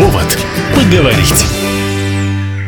Повод поговорить.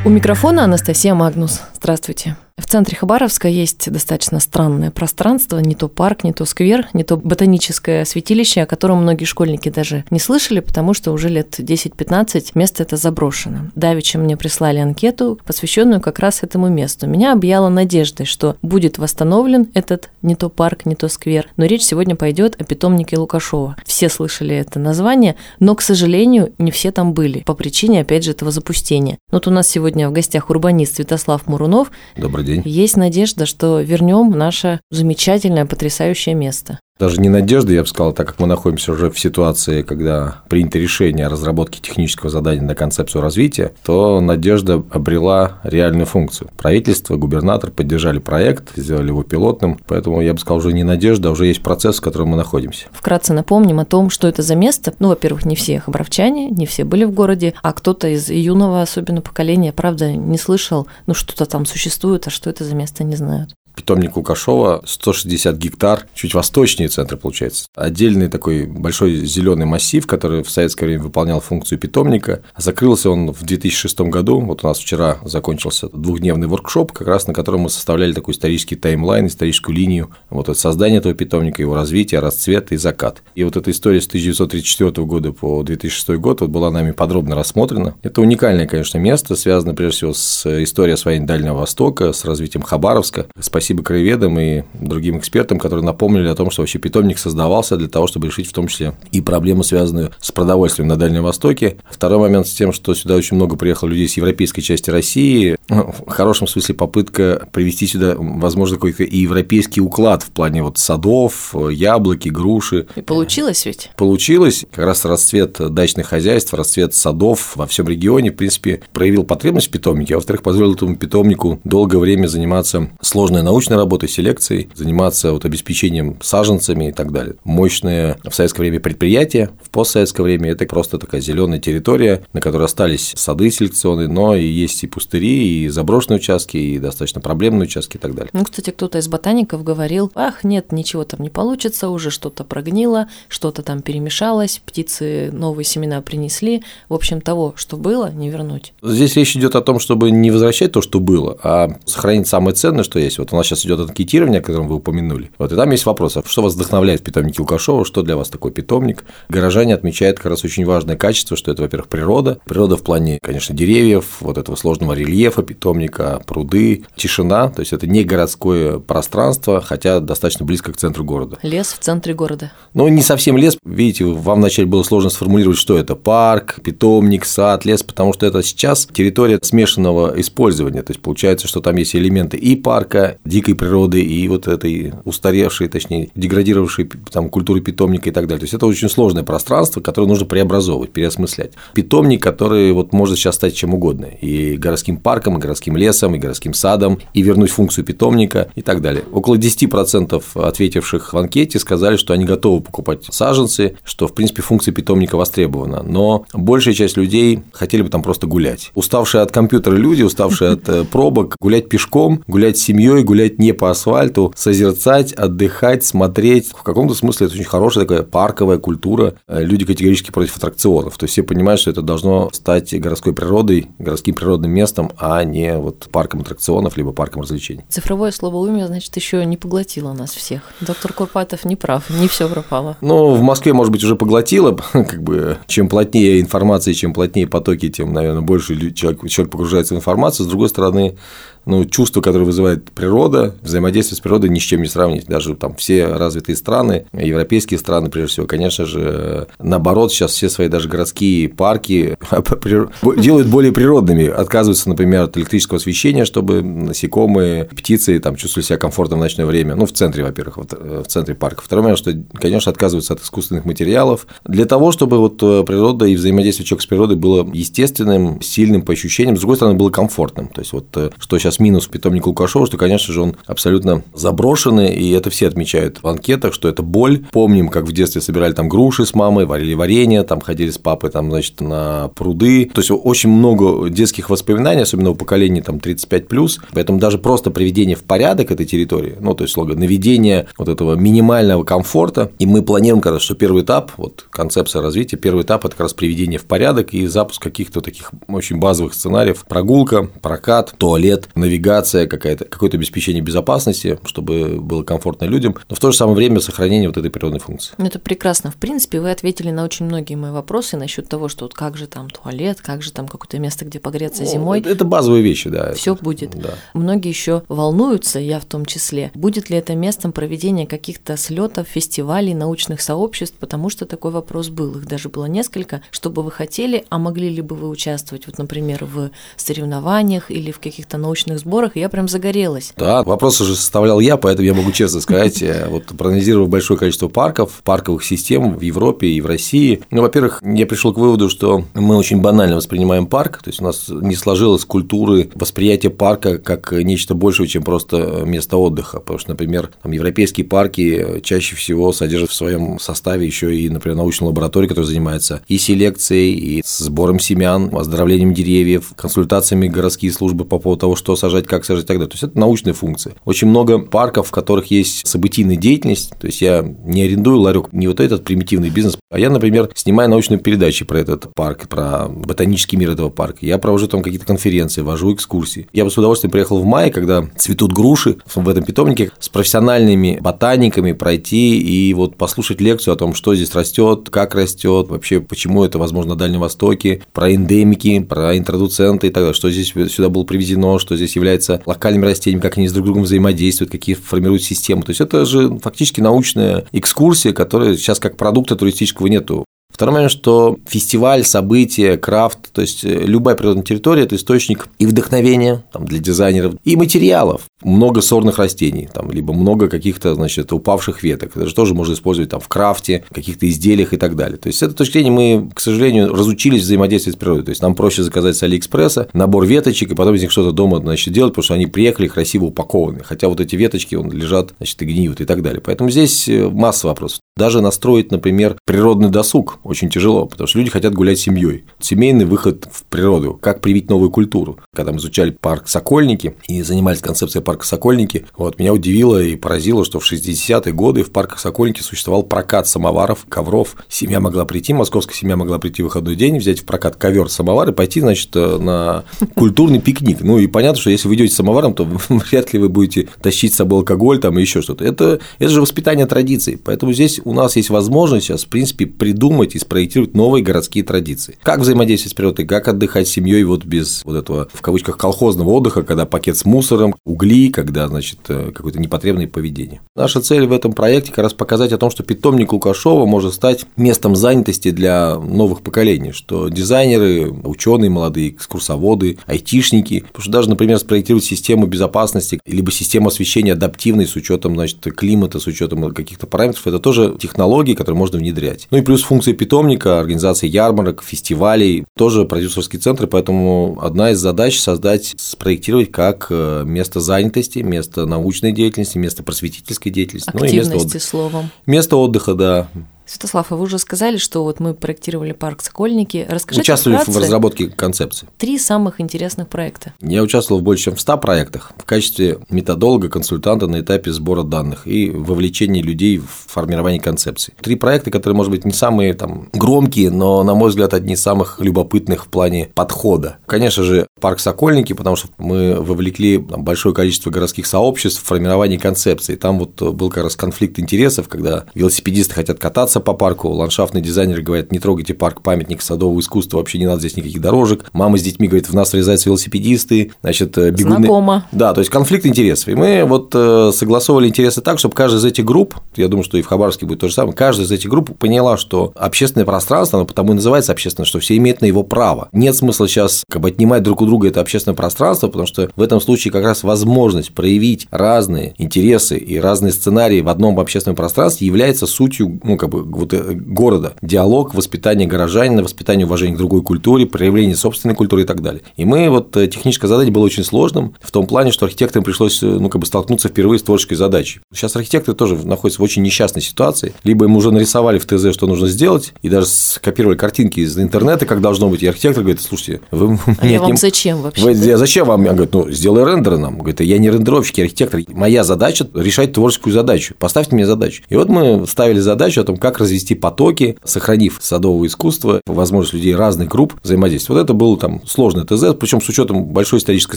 У микрофона Анастасия Магнус. Здравствуйте. В центре Хабаровска есть достаточно странное пространство, не то парк, не то сквер, не то ботаническое святилище, о котором многие школьники даже не слышали, потому что уже лет 10-15 место это заброшено. Давича мне прислали анкету, посвященную как раз этому месту. Меня объяла надеждой, что будет восстановлен этот не то парк, не то сквер. Но речь сегодня пойдет о питомнике Лукашова. Все слышали это название, но, к сожалению, не все там были, по причине, опять же, этого запустения. Вот у нас сегодня в гостях урбанист Святослав Мурунов. Добрый Добрый день. Есть надежда, что вернем наше замечательное, потрясающее место даже не надежда, я бы сказал, так как мы находимся уже в ситуации, когда принято решение о разработке технического задания на концепцию развития, то надежда обрела реальную функцию. Правительство, губернатор поддержали проект, сделали его пилотным, поэтому я бы сказал, уже не надежда, а уже есть процесс, в котором мы находимся. Вкратце напомним о том, что это за место. Ну, во-первых, не все хабаровчане, не все были в городе, а кто-то из юного особенно поколения, правда, не слышал, ну, что-то там существует, а что это за место, не знают питомник Лукашова 160 гектар, чуть восточнее центра получается. Отдельный такой большой зеленый массив, который в советское время выполнял функцию питомника. Закрылся он в 2006 году. Вот у нас вчера закончился двухдневный воркшоп, как раз на котором мы составляли такой исторический таймлайн, историческую линию вот от создания этого питомника, его развития, расцвета и закат. И вот эта история с 1934 года по 2006 год вот была нами подробно рассмотрена. Это уникальное, конечно, место, связано прежде всего с историей освоения Дальнего Востока, с развитием Хабаровска. Спасибо спасибо краеведам и другим экспертам, которые напомнили о том, что вообще питомник создавался для того, чтобы решить в том числе и проблему, связанную с продовольствием на Дальнем Востоке. Второй момент с тем, что сюда очень много приехало людей с европейской части России. В хорошем смысле попытка привести сюда, возможно, какой-то и европейский уклад в плане вот садов, яблоки, груши. И получилось ведь? Получилось. Как раз расцвет дачных хозяйств, расцвет садов во всем регионе, в принципе, проявил потребность в питомнике, а во-вторых, позволил этому питомнику долгое время заниматься сложной научной работой, селекцией, заниматься вот обеспечением саженцами и так далее. Мощное в советское время предприятие, в постсоветское время это просто такая зеленая территория, на которой остались сады селекционные, но и есть и пустыри, и заброшенные участки, и достаточно проблемные участки и так далее. Ну, кстати, кто-то из ботаников говорил, ах, нет, ничего там не получится, уже что-то прогнило, что-то там перемешалось, птицы новые семена принесли, в общем, того, что было, не вернуть. Здесь речь идет о том, чтобы не возвращать то, что было, а сохранить самое ценное, что есть. Вот у нас сейчас идет анкетирование, о котором вы упомянули. Вот и там есть вопрос, а что вас вдохновляет в питомнике Лукашова, что для вас такой питомник? Горожане отмечают как раз очень важное качество, что это, во-первых, природа. Природа в плане, конечно, деревьев, вот этого сложного рельефа питомника, пруды, тишина, то есть это не городское пространство, хотя достаточно близко к центру города. Лес в центре города. Ну, не совсем лес. Видите, вам вначале было сложно сформулировать, что это парк, питомник, сад, лес, потому что это сейчас территория смешанного использования. То есть получается, что там есть элементы и парка, дикой природы и вот этой устаревшей, точнее, деградировавшей там, культуры питомника и так далее. То есть это очень сложное пространство, которое нужно преобразовывать, переосмыслять. Питомник, который вот может сейчас стать чем угодно, и городским парком, и городским лесом, и городским садом, и вернуть функцию питомника и так далее. Около 10% ответивших в анкете сказали, что они готовы покупать саженцы, что, в принципе, функция питомника востребована, но большая часть людей хотели бы там просто гулять. Уставшие от компьютера люди, уставшие от э, пробок, гулять пешком, гулять с семьей, гулять гулять не по асфальту, созерцать, отдыхать, смотреть. В каком-то смысле это очень хорошая такая парковая культура. Э, люди категорически против аттракционов. То есть все понимают, что это должно стать городской природой, городским природным местом, а не вот парком аттракционов либо парком развлечений. Цифровое словоумие, значит, еще не поглотило нас всех. Доктор Курпатов не прав, не все пропало. Ну, в Москве, может быть, уже поглотило, как бы, чем плотнее информация, чем плотнее потоки, тем, наверное, больше человек, человек погружается в информацию. С другой стороны, ну, чувство, которое вызывает природа, взаимодействие с природой ни с чем не сравнить. Даже там все развитые страны, европейские страны, прежде всего, конечно же, наоборот, сейчас все свои даже городские парки делают более природными, отказываются, например, от электрического освещения, чтобы насекомые, птицы там чувствовали себя комфортно в ночное время. Ну, в центре, во-первых, в центре парка. Второе что, конечно, отказываются от искусственных материалов для того, чтобы вот э, природа и взаимодействие человека с природой было естественным, сильным по ощущениям, с другой стороны, было комфортным. То есть, вот э, что сейчас сейчас минус питомник Лукашова, что, конечно же, он абсолютно заброшенный, и это все отмечают в анкетах, что это боль. Помним, как в детстве собирали там груши с мамой, варили варенье, там ходили с папой там, значит, на пруды. То есть очень много детских воспоминаний, особенно у поколения там 35+, поэтому даже просто приведение в порядок этой территории, ну, то есть слоган наведение вот этого минимального комфорта, и мы планируем раз, что первый этап, вот концепция развития, первый этап – это как раз приведение в порядок и запуск каких-то таких очень базовых сценариев, прогулка, прокат, туалет, навигация, какая-то, какое-то обеспечение безопасности, чтобы было комфортно людям, но в то же самое время сохранение вот этой природной функции. Ну, это прекрасно. В принципе, вы ответили на очень многие мои вопросы насчет того, что вот как же там туалет, как же там какое-то место, где погреться зимой. Это базовые вещи, да. Все будет. Да. Многие еще волнуются, я в том числе. Будет ли это местом проведения каких-то слетов, фестивалей, научных сообществ, потому что такой вопрос был. Их даже было несколько. Что бы вы хотели, а могли ли бы вы участвовать, вот, например, в соревнованиях или в каких-то научных сборах? я прям загорелась. Да, вопрос уже составлял я, поэтому я могу честно сказать, э, вот проанализировав большое количество парков, парковых систем в Европе и в России, ну, во-первых, я пришел к выводу, что мы очень банально воспринимаем парк, то есть у нас не сложилось культуры восприятия парка как нечто большего, чем просто место отдыха, потому что, например, там, европейские парки чаще всего содержат в своем составе еще и, например, научную лабораторию, которая занимается и селекцией, и сбором семян, оздоровлением деревьев, консультациями городские службы по поводу того, что сажать, как сажать и так далее. То есть это научная функция. Очень много парков, в которых есть событийная деятельность, то есть я не арендую ларек, не вот этот примитивный бизнес, а я, например, снимаю научную передачу про этот парк, про ботанический мир этого парка. Я провожу там какие-то конференции, вожу экскурсии. Я бы с удовольствием приехал в мае, когда цветут груши в этом питомнике, с профессиональными ботаниками пройти и вот послушать лекцию о том, что здесь растет, как растет, вообще почему это возможно на Дальнем Востоке, про эндемики, про интродуценты и так далее, что здесь сюда было привезено, что здесь является локальными растениями, как они с друг другом взаимодействуют, какие формируют системы. То есть это же фактически научная экскурсия, которая сейчас как продукта туристического нету Второй момент, что фестиваль, события, крафт, то есть э, любая природная территория – это источник и вдохновения там, для дизайнеров, и материалов. Много сорных растений, там, либо много каких-то, значит, упавших веток. Это же тоже можно использовать там, в крафте, каких-то изделиях и так далее. То есть, с этой точки зрения мы, к сожалению, разучились взаимодействовать с природой. То есть, нам проще заказать с Алиэкспресса набор веточек, и потом из них что-то дома значит, делать, потому что они приехали красиво упакованы. Хотя вот эти веточки он, лежат значит, и гниют и так далее. Поэтому здесь э, масса вопросов. Даже настроить, например, природный досуг очень тяжело, потому что люди хотят гулять с семьей. Семейный выход в природу, как привить новую культуру. Когда мы изучали парк Сокольники и занимались концепцией парка Сокольники, вот меня удивило и поразило, что в 60-е годы в парках Сокольники существовал прокат самоваров, ковров. Семья могла прийти, московская семья могла прийти в выходной день, взять в прокат ковер самовар и пойти, значит, на культурный пикник. Ну и понятно, что если вы идете самоваром, то вряд ли вы будете тащить с собой алкоголь там и еще что-то. Это, это же воспитание традиций. Поэтому здесь у нас есть возможность сейчас, в принципе, придумать и спроектировать новые городские традиции. Как взаимодействовать с природой, как отдыхать с семьей вот без вот этого, в кавычках, колхозного отдыха, когда пакет с мусором, угли, когда, значит, э, какое-то непотребное поведение. Наша цель в этом проекте как раз показать о том, что питомник Лукашова может стать местом занятости для новых поколений, что дизайнеры, ученые молодые, экскурсоводы, айтишники, потому что даже, например, спроектировать систему безопасности, либо систему освещения адаптивной с учетом, значит, климата, с учетом каких-то параметров, это тоже технологии, которые можно внедрять. Ну и плюс функции питомника, организации ярмарок, фестивалей, тоже продюсерские центры, поэтому одна из задач создать, спроектировать как э, место занятости, место научной деятельности, место просветительской деятельности, Активности, ну и место отдыха. словом. Место отдыха, да. Святослав, а вы уже сказали, что вот мы проектировали парк Сокольники. Расскажите Участвовали вкратце в разработке концепции. три самых интересных проекта. Я участвовал в больше чем в 100 проектах в качестве методолога, консультанта на этапе сбора данных и вовлечения людей в формирование концепции. Три проекта, которые, может быть, не самые там громкие, но, на мой взгляд, одни из самых любопытных в плане подхода. Конечно же, парк Сокольники, потому что мы вовлекли там, большое количество городских сообществ в формирование концепции. Там вот был как раз конфликт интересов, когда велосипедисты хотят кататься по парку, ландшафтные дизайнеры говорят, не трогайте парк, памятник садового искусства, вообще не надо здесь никаких дорожек. Мама с детьми говорит, в нас врезаются велосипедисты, значит, э, бегуны. Знакомо. Да, то есть конфликт интересов. И мы вот э, согласовывали интересы так, чтобы каждая из этих групп, я думаю, что и в Хабаровске будет то же самое, каждая из этих групп поняла, что общественное пространство, оно потому и называется общественное, что все имеют на его право. Нет смысла сейчас как бы отнимать друг у друга это общественное пространство, потому что в этом случае как раз возможность проявить разные интересы и разные сценарии в одном общественном пространстве является сутью, ну, как бы вот э, города. Диалог, воспитание горожанина, воспитание уважения к другой культуре, проявление собственной культуры и так далее. И мы вот э, техническое задание было очень сложным в том плане, что архитекторам пришлось ну, как бы столкнуться впервые с творческой задачей. Сейчас архитекторы тоже находятся в очень несчастной ситуации. Либо им уже нарисовали в ТЗ, что нужно сделать, и даже скопировали картинки из интернета, как должно быть. И архитектор говорит, слушайте, вы а мне вам зачем вообще? Вы, зачем вам? Я говорю, ну, сделай рендеры нам. Говорит, я не рендеровщик, я архитектор. Моя задача – решать творческую задачу. Поставьте мне задачу. И вот мы ставили задачу о том, как развести потоки, сохранив садовое искусство, возможность людей разных групп взаимодействовать. Вот это был там сложный ТЗ, причем с учетом большой исторической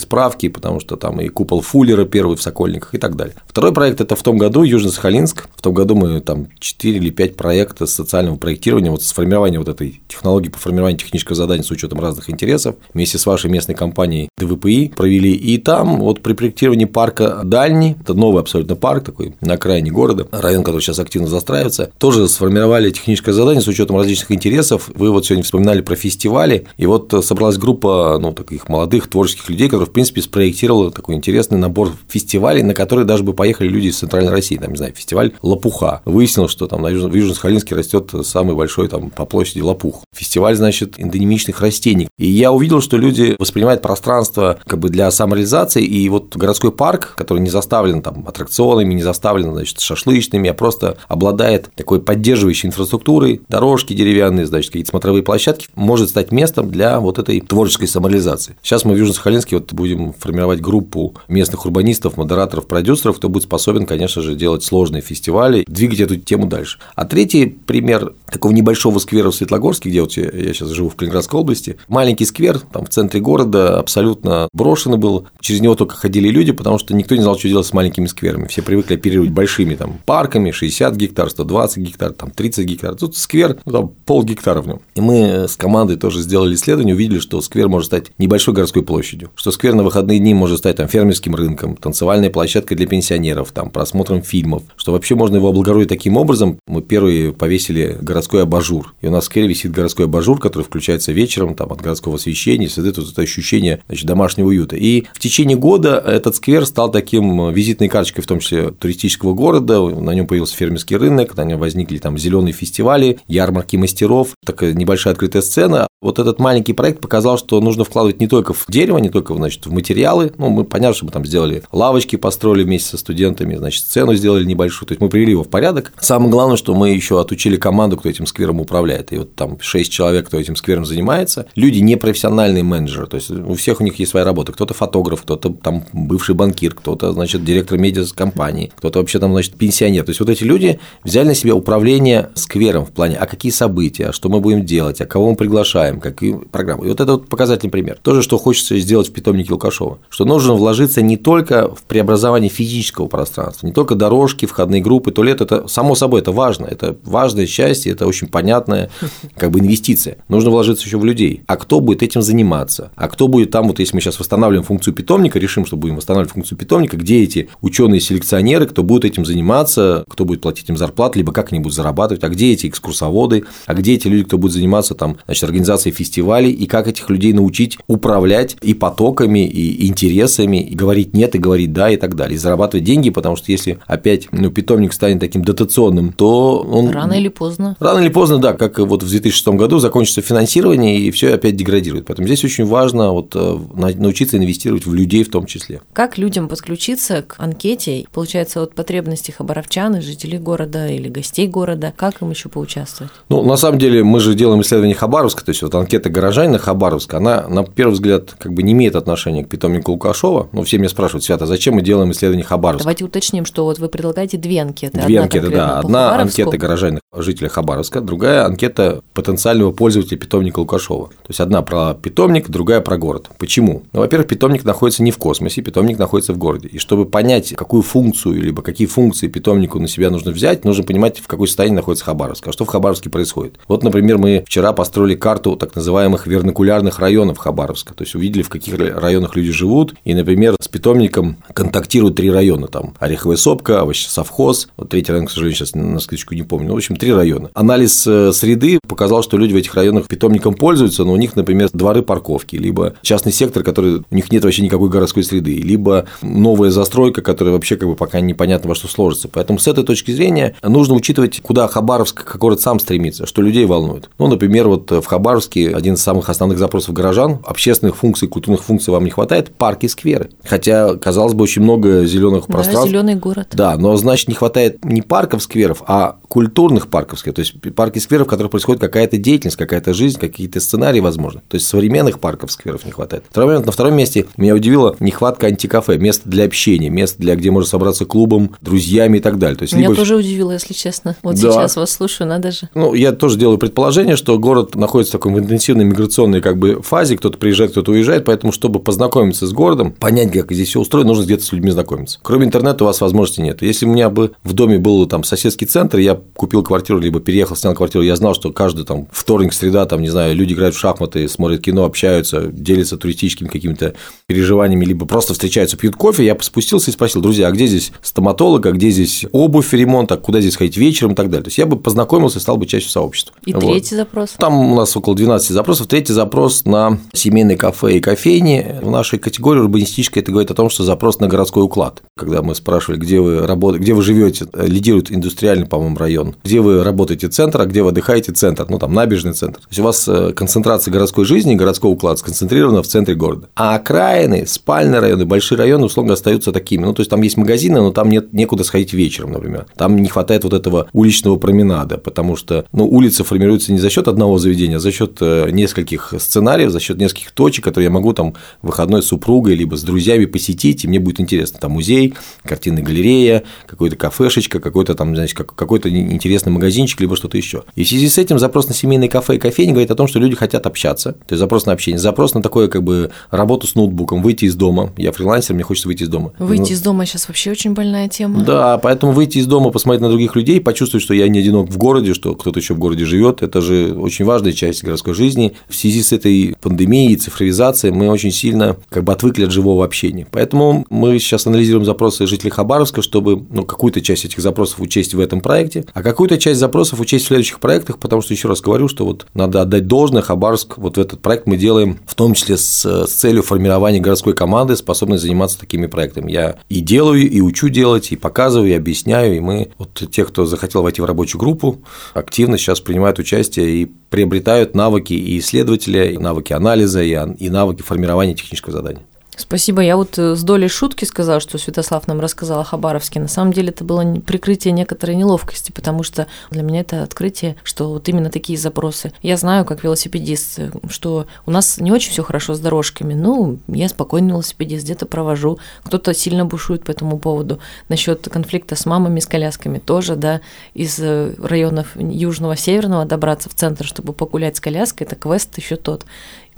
справки, потому что там и купол Фуллера первый в Сокольниках и так далее. Второй проект – это в том году Южно-Сахалинск. В том году мы там 4 или 5 проектов социального проектирования, вот сформирования вот этой технологии по формированию технического задания с учетом разных интересов вместе с вашей местной компанией ДВПИ провели. И там вот при проектировании парка Дальний, это новый абсолютно парк такой на окраине города, район, который сейчас активно застраивается, тоже сформировали техническое задание с учетом различных интересов. Вы вот сегодня вспоминали про фестивали, и вот собралась группа ну, таких молодых творческих людей, которые, в принципе, спроектировала такой интересный набор фестивалей, на которые даже бы поехали люди из Центральной России, там, не знаю, фестиваль Лопуха. Выяснилось, что там на Южном, в Южно-Сахалинске растет самый большой там по площади лопух. Фестиваль, значит, эндемичных растений. И я увидел, что люди воспринимают пространство как бы для самореализации, и вот городской парк, который не заставлен там аттракционами, не заставлен, значит, шашлычными, а просто обладает такой поддерживающей инфраструктурой, дорожки деревянные, значит, какие-то смотровые площадки, может стать местом для вот этой творческой самореализации. Сейчас мы в Южно-Сахалинске вот будем формировать группу местных урбанистов, модераторов, продюсеров, кто будет способен, конечно же, делать сложные фестивали, двигать эту тему дальше. А третий пример такого небольшого сквера в Светлогорске, где вот я, я сейчас живу в Калининградской области, маленький сквер, там в центре города, абсолютно брошенный был, через него только ходили люди, потому что никто не знал, что делать с маленькими скверами, все привыкли оперировать большими там парками, 60 гектар, 120 гектар, там 30 гектар, тут сквер, ну, там пол гектара в нем. И мы с командой тоже сделали исследование, увидели, что сквер может стать небольшой городской площадью, что сквер на выходные дни может стать там фермерским рынком, танцевальной площадкой для пенсионеров, там просмотром фильмов, что вообще можно его облагородить таким образом. Мы первые повесили городской абажур, и у нас в сквере висит городской абажур, который включается вечером там, от городского освещения, создает вот это ощущение значит, домашнего уюта. И в течение года этот сквер стал таким визитной карточкой, в том числе туристического города, на нем появился фермерский рынок, на нем возникли там зеленые фестивали, ярмарки мастеров, такая небольшая открытая сцена. Вот этот маленький проект показал, что нужно вкладывать не только в дерево, не только значит, в материалы. Ну, мы понятно, что мы там сделали лавочки, построили вместе со студентами, значит, сцену сделали небольшую. То есть мы привели его в порядок. Самое главное, что мы еще отучили команду, кто этим сквером управляет. И вот там 6 человек, кто этим сквером занимается. Люди не профессиональные менеджеры. То есть у всех у них есть своя работа. Кто-то фотограф, кто-то там бывший банкир, кто-то, значит, директор медиа компании, кто-то вообще там, значит, пенсионер. То есть вот эти люди взяли на себя управление сквером в плане, а какие события, что мы будем делать, а кого мы приглашаем, какие программы. И вот это вот показательный пример. То же, что хочется сделать в питомнике Лукашова, что нужно вложиться не только в преобразование физического пространства, не только дорожки, входные группы, туалет, это само собой, это важно, это важная часть, это очень понятная как бы инвестиция. Нужно вложиться еще в людей. А кто будет этим заниматься? А кто будет там, вот если мы сейчас восстанавливаем функцию питомника, решим, что будем восстанавливать функцию питомника, где эти ученые-селекционеры, кто будет этим заниматься, кто будет платить им зарплату, либо как они будут зарабатывать, а где эти экскурсоводы, а где эти люди, кто будет заниматься там, значит, организацией фестивалей, и как этих людей научить управлять и потоками, и интересами, и говорить нет, и говорить да, и так далее, и зарабатывать деньги, потому что если опять ну, питомник станет таким дотационным, то он… Рано или поздно. Рано или поздно, да, как вот в 2006 году закончится финансирование, и все опять деградирует. Поэтому здесь очень важно вот э, научиться инвестировать в людей в том числе. Как людям подключиться к анкете, получается, от потребностей хабаровчан и жителей города или гостей города, как им еще поучаствовать? Ну, на самом деле, мы же делаем исследование Хабаровска, то есть вот анкета горожанина Хабаровска, она, на первый взгляд, как бы не имеет отношения к питомнику Лукашова. Ну, все меня спрашивают, Свята, зачем мы делаем исследование Хабаровска? Давайте уточним, что вот вы предлагаете две анкеты. Две Одна анкеты, да. Одна анкета горожанина жителя Хабаровска, другая анкета потенциального пользователя питомника Лукашова. То есть одна про питомник, другая про город. Почему? Ну, во-первых, питомник находится не в космосе, питомник находится в городе. И чтобы понять, какую функцию, либо какие функции питомнику на себя нужно взять, нужно понимать, в какой состоянии находится Хабаровск, а что в Хабаровске происходит. Вот, например, мы вчера построили карту так называемых вернокулярных районов Хабаровска, то есть увидели, в каких районах люди живут, и, например, с питомником контактируют три района, там Ореховая сопка, овощесовхоз, вот третий район, к сожалению, сейчас на скидочку не помню, ну, в общем, три района. Анализ э, среды показал, что люди в этих районах питомником пользуются, но у них, например, дворы парковки, либо частный сектор, который у них нет вообще никакой городской среды, либо новая застройка, которая вообще как бы пока непонятно во что сложится. Поэтому с этой точки зрения нужно учитывать, куда Хабаровск как город сам стремится, что людей волнует. Ну, например, вот в Хабаровске один из самых основных запросов горожан – общественных функций, культурных функций вам не хватает, парки, скверы. Хотя, казалось бы, очень много зеленых пространств. Да, зеленый город. Да, но значит не хватает не парков, скверов, а культурных парков, то есть парки, скверов, в которых происходит какая-то деятельность, какая-то жизнь, какие-то сценарии, возможно. То есть современных парков, скверов не хватает. Второй момент, на втором месте меня удивила нехватка антикафе, места для общения, места для где можно собраться клубом, друзьями и так далее. То есть, меня либо... тоже удивило, если честно. Вот да. сейчас вас слушаю, надо же. Ну, я тоже делаю предположение, что город находится в такой интенсивной миграционной как бы фазе, кто-то приезжает, кто-то уезжает, поэтому, чтобы познакомиться с городом, понять, как здесь все устроено, нужно где-то с людьми знакомиться. Кроме интернета у вас возможности нет. Если у меня бы в доме был там соседский центр, я купил квартиру, либо переехал, снял квартиру, я знал, что каждый там вторник, среда, там, не знаю, люди играют в шахматы, смотрят кино, общаются, делятся туристическими какими-то переживаниями, либо просто встречаются, пьют кофе, я спустился и спросил, друзья, а где здесь стоматолог, а где здесь обувь, ремонт, а куда здесь ходить вечером и так далее. То есть я бы познакомился и стал бы частью сообщества. И вот. третий запрос? Там у нас около 12 запросов. Третий запрос на семейные кафе и кофейни. В нашей категории урбанистической это говорит о том, что запрос на городской уклад. Когда мы спрашивали, где вы работаете, где вы живете, лидирует индустриальный, по-моему, район, где вы работаете центр, а где вы отдыхаете центр, ну там набережный центр. То есть у вас э, концентрация городской жизни, городской уклад сконцентрирована в центре города. А окраины, спальные районы, большие районы условно остаются такими. Ну то есть там есть магазины, но там нет некуда сходить вечером, например. Там не хватает вот этого уличного променада, потому что ну, улица формируется не за счет одного заведения, а за счет э, нескольких сценариев, за счет нескольких точек, которые я могу там выходной с супругой либо с друзьями посетить, и мне будет интересно. Там музей, картинная галерея, какой-то кафешечка, какой-то там, значит, какой-то интересный магазинчик, либо что-то еще. И в связи с этим запрос на семейные кафе и кофейни говорит о том, что люди хотят общаться. То есть запрос на общение, запрос на такое как бы работу с ноутбуком, выйти из дома. Я фрилансер, мне хочется выйти из дома. Выйти ну, из дома сейчас вообще очень больная тема. Да, поэтому выйти из дома, посмотреть на других людей, почувствовать, что я не одинок в городе, что кто-то еще в городе живет, это же очень важная часть городской жизни. В связи с этой пандемией и цифровизацией мы очень сильно как бы отвыкли от живого общения. Поэтому мы сейчас анализируем запросы жителей Хабаровска, чтобы ну, какую-то часть этих запросов учесть в этом проекте, а какую-то часть запросов учесть в следующих проектах, потому что еще раз говорю, что вот надо отдать должное Хабаровск, вот в этот проект мы делаем в том числе с, с целью формирования городской команды, способной заниматься такими проектами. Я и делаю, и учу делать, и показываю, и объясняю, и мы, вот те, кто захотел войти в рабочую группу, активно сейчас принимают участие и приобретают навыки и исследователя, и навыки анализа, и навыки формирования технического задания. Спасибо. Я вот э, с долей шутки сказала, что Святослав нам рассказал о Хабаровске. На самом деле это было прикрытие некоторой неловкости, потому что для меня это открытие, что вот именно такие запросы. Я знаю, как велосипедист, что у нас не очень все хорошо с дорожками. Ну, я спокойный велосипедист, где-то провожу. Кто-то сильно бушует по этому поводу. Насчет конфликта с мамами, с колясками тоже, да, из э, районов южного, северного добраться в центр, чтобы погулять с коляской, это квест еще тот.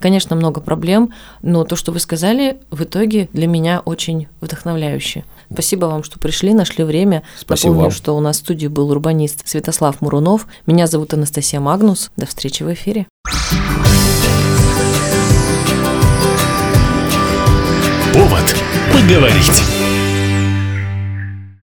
Конечно, много проблем, но то, что вы сказали, в итоге для меня очень вдохновляюще. Спасибо вам, что пришли, нашли время. Спасибо Напомню, вам. что у нас в студии был урбанист Святослав Мурунов. Меня зовут Анастасия Магнус. До встречи в эфире. Повод поговорить.